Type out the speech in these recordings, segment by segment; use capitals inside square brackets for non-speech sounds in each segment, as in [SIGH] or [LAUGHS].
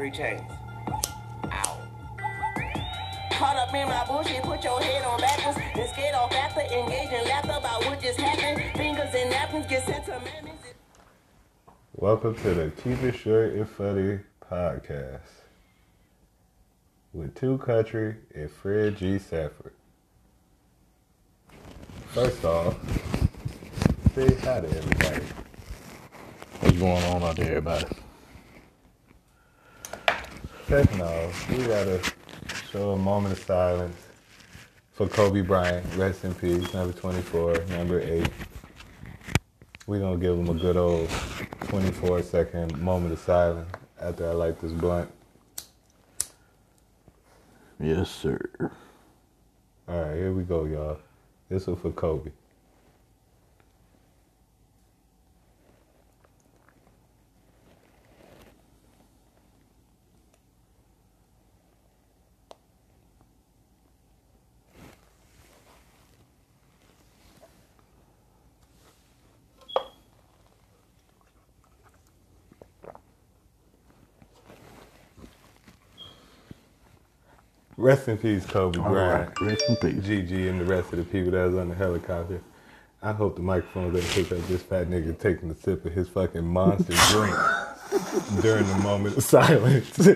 three chains. Ow. Caught up in my bullshit, put your head on backwards. Then skate off after engaging laughter about what just happened. Fingers and napkins get sent to mammies. Welcome to the Keep It Short and Funny podcast with Two Country and Fred G. Safford. First off, say hi to everybody. What's going on out there, everybody? Second off, we gotta show a moment of silence for Kobe Bryant. Rest in peace, number 24, number 8. We're gonna give him a good old 24 second moment of silence after I light this blunt. Yes, sir. All right, here we go, y'all. This one for Kobe. Rest in peace, Kobe All Bryant. right. Rest in peace. Gigi and the rest of the people that was on the helicopter. I hope the microphone doesn't pick up this fat nigga taking a sip of his fucking monster [LAUGHS] drink during the moment of silence. [LAUGHS]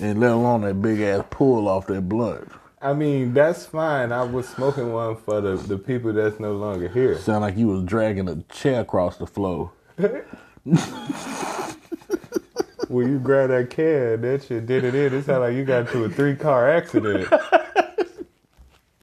And let alone that big ass pull off that blunt. I mean, that's fine. I was smoking one for the, the people that's no longer here. Sound like you was dragging a chair across the floor. [LAUGHS] When you grab that can, that shit did it in. It sounded like you got into a three car accident. [LAUGHS]